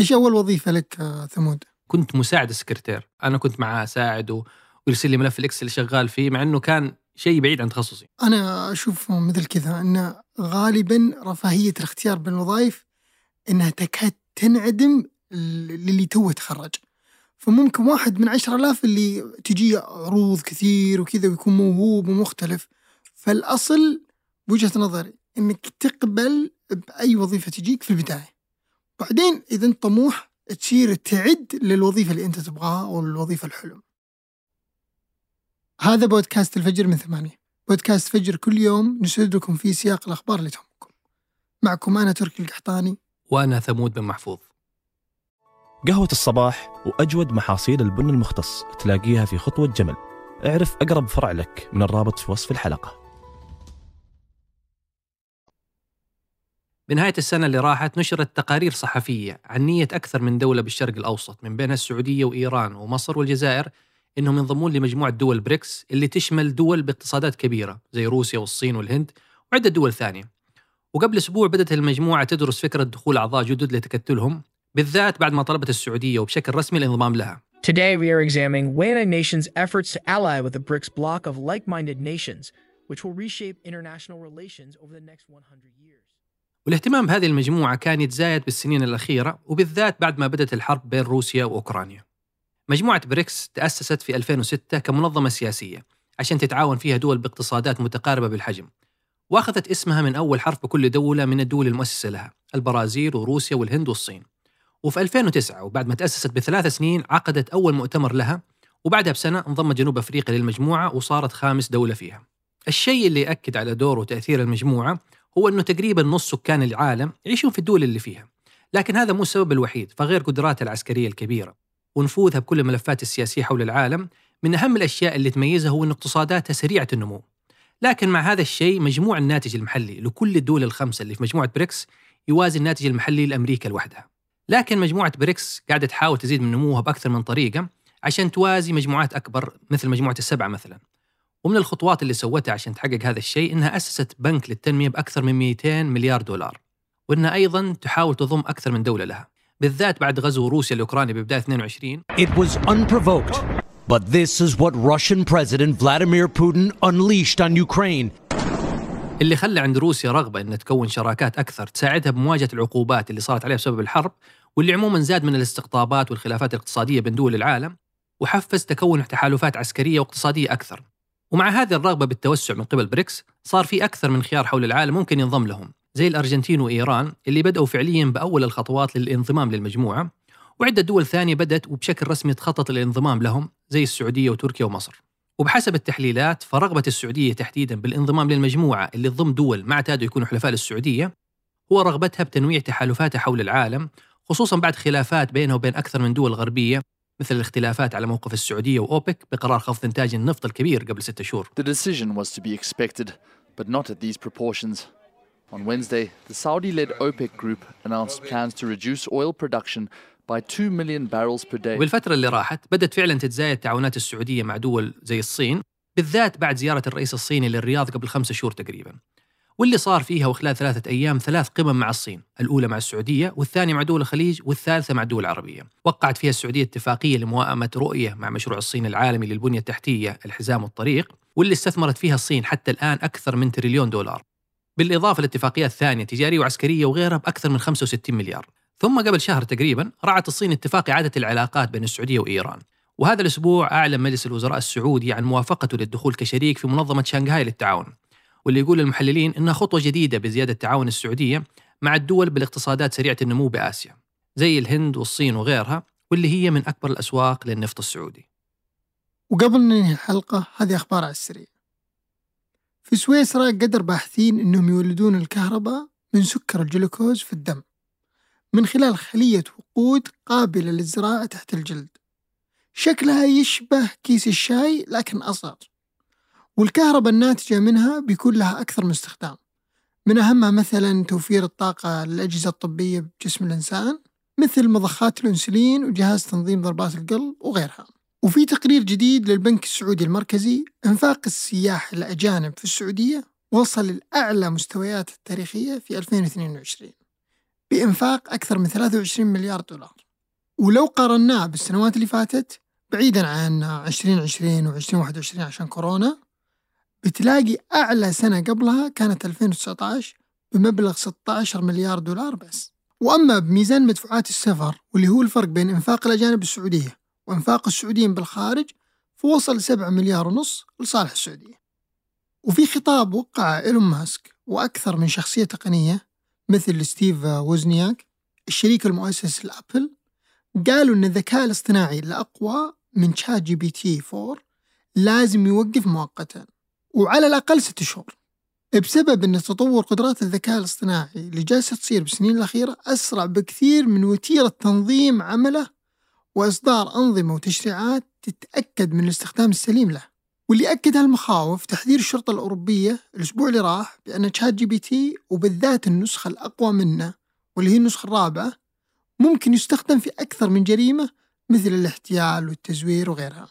إيش أول وظيفة لك آه، ثمود؟ كنت مساعد السكرتير أنا كنت معاه اساعد و- ويرسل لي ملف الإكسل اللي شغال فيه مع إنه كان شيء بعيد عن تخصصي. أنا أشوف مثل كذا إن غالبا رفاهية الاختيار بين الوظائف إنها تكاد تنعدم للي توه تخرج. فممكن واحد من عشرة آلاف اللي تجي عروض كثير وكذا ويكون موهوب ومختلف فالأصل بوجهة نظري إنك تقبل بأي وظيفة تجيك في البداية. بعدين إذا أنت طموح تصير تعد للوظيفة اللي أنت تبغاها أو الوظيفة الحلم. هذا بودكاست الفجر من ثمانية. بودكاست فجر كل يوم نسرد لكم فيه سياق الأخبار اللي تهمكم. معكم أنا تركي القحطاني. وأنا ثمود بن محفوظ. قهوة الصباح وأجود محاصيل البن المختص تلاقيها في خطوة جمل. اعرف أقرب فرع لك من الرابط في وصف الحلقة. بنهاية السنة اللي راحت نشرت تقارير صحفية عن نية أكثر من دولة بالشرق الأوسط من بينها السعودية وإيران ومصر والجزائر إنهم ينضمون لمجموعة دول بريكس اللي تشمل دول باقتصادات كبيرة زي روسيا والصين والهند وعدة دول ثانية وقبل أسبوع بدأت المجموعة تدرس فكرة دخول أعضاء جدد لتكتلهم بالذات بعد ما طلبت السعودية وبشكل رسمي الانضمام لها Today, we are examining United Nations' efforts to ally with the BRICS bloc of like minded nations, which will reshape international relations over the next 100 years. والاهتمام بهذه المجموعة كان يتزايد بالسنين الأخيرة وبالذات بعد ما بدأت الحرب بين روسيا وأوكرانيا. مجموعة بريكس تأسست في 2006 كمنظمة سياسية عشان تتعاون فيها دول باقتصادات متقاربة بالحجم. وأخذت اسمها من أول حرف بكل دولة من الدول المؤسسة لها البرازيل وروسيا والهند والصين. وفي 2009 وبعد ما تأسست بثلاث سنين عقدت أول مؤتمر لها وبعدها بسنة انضمت جنوب أفريقيا للمجموعة وصارت خامس دولة فيها. الشيء اللي يأكد على دور وتأثير المجموعة هو أنه تقريبا نص سكان العالم يعيشون في الدول اللي فيها. لكن هذا مو السبب الوحيد فغير قدراتها العسكرية الكبيرة. ونفوذها بكل الملفات السياسية حول العالم من أهم الأشياء اللي تميزها هو أن اقتصاداتها سريعة النمو. لكن مع هذا الشيء مجموع الناتج المحلي لكل الدول الخمسة اللي في مجموعة بريكس يوازي الناتج المحلي لأمريكا لوحدها. لكن مجموعة بريكس قاعدة تحاول تزيد من نموها بأكثر من طريقة عشان توازي مجموعات أكبر مثل مجموعة السبعة مثلا. ومن الخطوات اللي سوتها عشان تحقق هذا الشيء إنها أسست بنك للتنمية بأكثر من 200 مليار دولار وإنها أيضا تحاول تضم أكثر من دولة لها بالذات بعد غزو روسيا لاوكرانيا ببدايه 22 It was unprovoked. But this is what Russian President Vladimir Putin unleashed on Ukraine. اللي خلى عند روسيا رغبة إنها تكون شراكات أكثر تساعدها بمواجهة العقوبات اللي صارت عليها بسبب الحرب واللي عموما زاد من الاستقطابات والخلافات الاقتصادية بين دول العالم وحفز تكون تحالفات عسكرية واقتصادية أكثر ومع هذه الرغبة بالتوسع من قبل بريكس صار في أكثر من خيار حول العالم ممكن ينضم لهم زي الأرجنتين وإيران اللي بدأوا فعليا بأول الخطوات للانضمام للمجموعة وعدة دول ثانية بدأت وبشكل رسمي تخطط للانضمام لهم زي السعودية وتركيا ومصر. وبحسب التحليلات فرغبة السعودية تحديدا بالانضمام للمجموعة اللي تضم دول ما اعتادوا يكونوا حلفاء للسعودية هو رغبتها بتنويع تحالفاتها حول العالم خصوصا بعد خلافات بينها وبين أكثر من دول غربية مثل الاختلافات على موقف السعودية واوبك بقرار خفض إنتاج النفط الكبير قبل ستة شهور The decision was to be expected, but not at these proportions. On Wednesday, the Saudi led OPEC group announced plans to reduce oil production by 2 million barrels per day. وبالفترة اللي راحت بدأت فعلا تتزايد تعاونات السعودية مع دول زي الصين بالذات بعد زيارة الرئيس الصيني للرياض قبل خمسة شهور تقريبا واللي صار فيها وخلال ثلاثة أيام ثلاث قمم مع الصين الأولى مع السعودية والثانية مع دول الخليج والثالثة مع الدول العربية وقعت فيها السعودية اتفاقية لموائمة رؤية مع مشروع الصين العالمي للبنية التحتية الحزام والطريق واللي استثمرت فيها الصين حتى الآن أكثر من تريليون دولار. بالإضافة لاتفاقيات ثانية تجارية وعسكرية وغيرها بأكثر من 65 مليار. ثم قبل شهر تقريبا رعت الصين اتفاق إعادة العلاقات بين السعودية وإيران. وهذا الأسبوع أعلن مجلس الوزراء السعودي عن موافقته للدخول كشريك في منظمة شنغهاي للتعاون. واللي يقول المحللين إنها خطوة جديدة بزيادة تعاون السعودية مع الدول بالاقتصادات سريعة النمو بآسيا زي الهند والصين وغيرها واللي هي من أكبر الأسواق للنفط السعودي. وقبل ننهي الحلقة هذه أخبار على السريع. في سويسرا قدر باحثين أنهم يولدون الكهرباء من سكر الجلوكوز في الدم من خلال خلية وقود قابلة للزراعة تحت الجلد. شكلها يشبه كيس الشاي لكن أصغر. والكهرباء الناتجة منها بيكون لها أكثر من استخدام. من أهمها مثلا توفير الطاقة للأجهزة الطبية بجسم الإنسان مثل مضخات الأنسولين وجهاز تنظيم ضربات القلب وغيرها. وفي تقرير جديد للبنك السعودي المركزي إنفاق السياح الأجانب في السعودية وصل لأعلى مستويات التاريخية في 2022 بإنفاق أكثر من 23 مليار دولار. ولو قارناه بالسنوات اللي فاتت بعيدا عن 2020 و 2021 عشان كورونا بتلاقي أعلى سنة قبلها كانت 2019 بمبلغ 16 مليار دولار بس. وأما بميزان مدفوعات السفر واللي هو الفرق بين إنفاق الأجانب السعودية وإنفاق السعوديين بالخارج فوصل 7 مليار ونص لصالح السعودية. وفي خطاب وقع إيلون ماسك وأكثر من شخصية تقنية مثل ستيف ووزنياك الشريك المؤسس ل Apple قالوا أن الذكاء الاصطناعي الأقوى من ChatGPT 4 لازم يوقف مؤقتا. وعلى الأقل ست شهور. بسبب أن تطور قدرات الذكاء الاصطناعي اللي جالسة تصير بالسنين الأخيرة أسرع بكثير من وتيرة تنظيم عمله وإصدار أنظمة وتشريعات تتأكد من الاستخدام السليم له. واللي أكد هالمخاوف تحذير الشرطة الأوروبية الأسبوع اللي راح بأن ChatGPT وبالذات النسخة الأقوى منه واللي هي النسخة الرابعة ممكن يستخدم في أكثر من جريمة مثل الاحتيال والتزوير وغيرها.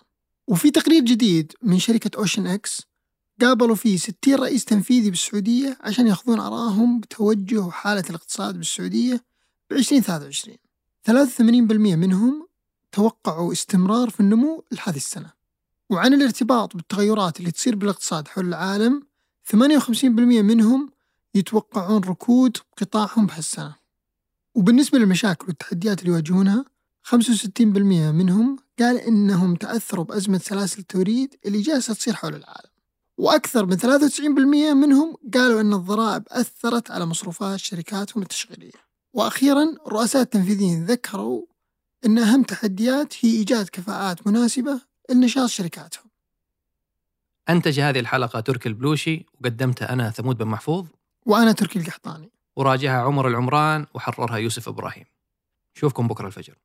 وفي تقرير جديد من شركة أوشن إكس قابلوا فيه 60 رئيس تنفيذي بالسعودية عشان ياخذون آرائهم بتوجه وحالة الاقتصاد بالسعودية ب 2023 83% منهم توقعوا استمرار في النمو لهذه السنة. وعن الارتباط بالتغيرات اللي تصير بالاقتصاد حول العالم 58% منهم يتوقعون ركود قطاعهم بهالسنة. وبالنسبة للمشاكل والتحديات اللي يواجهونها 65% منهم قال إنهم تأثروا بأزمة سلاسل التوريد اللي جالسة تصير حول العالم. وأكثر من 93% منهم قالوا أن الضرائب أثرت على مصروفات شركاتهم التشغيلية. وأخيرا الرؤساء التنفيذيين ذكروا أن أهم تحديات هي إيجاد كفاءات مناسبة لنشاط شركاتهم. أنتج هذه الحلقة تركي البلوشي وقدمتها أنا ثمود بن محفوظ. وأنا تركي القحطاني. وراجعها عمر العمران وحررها يوسف إبراهيم. نشوفكم بكرة الفجر.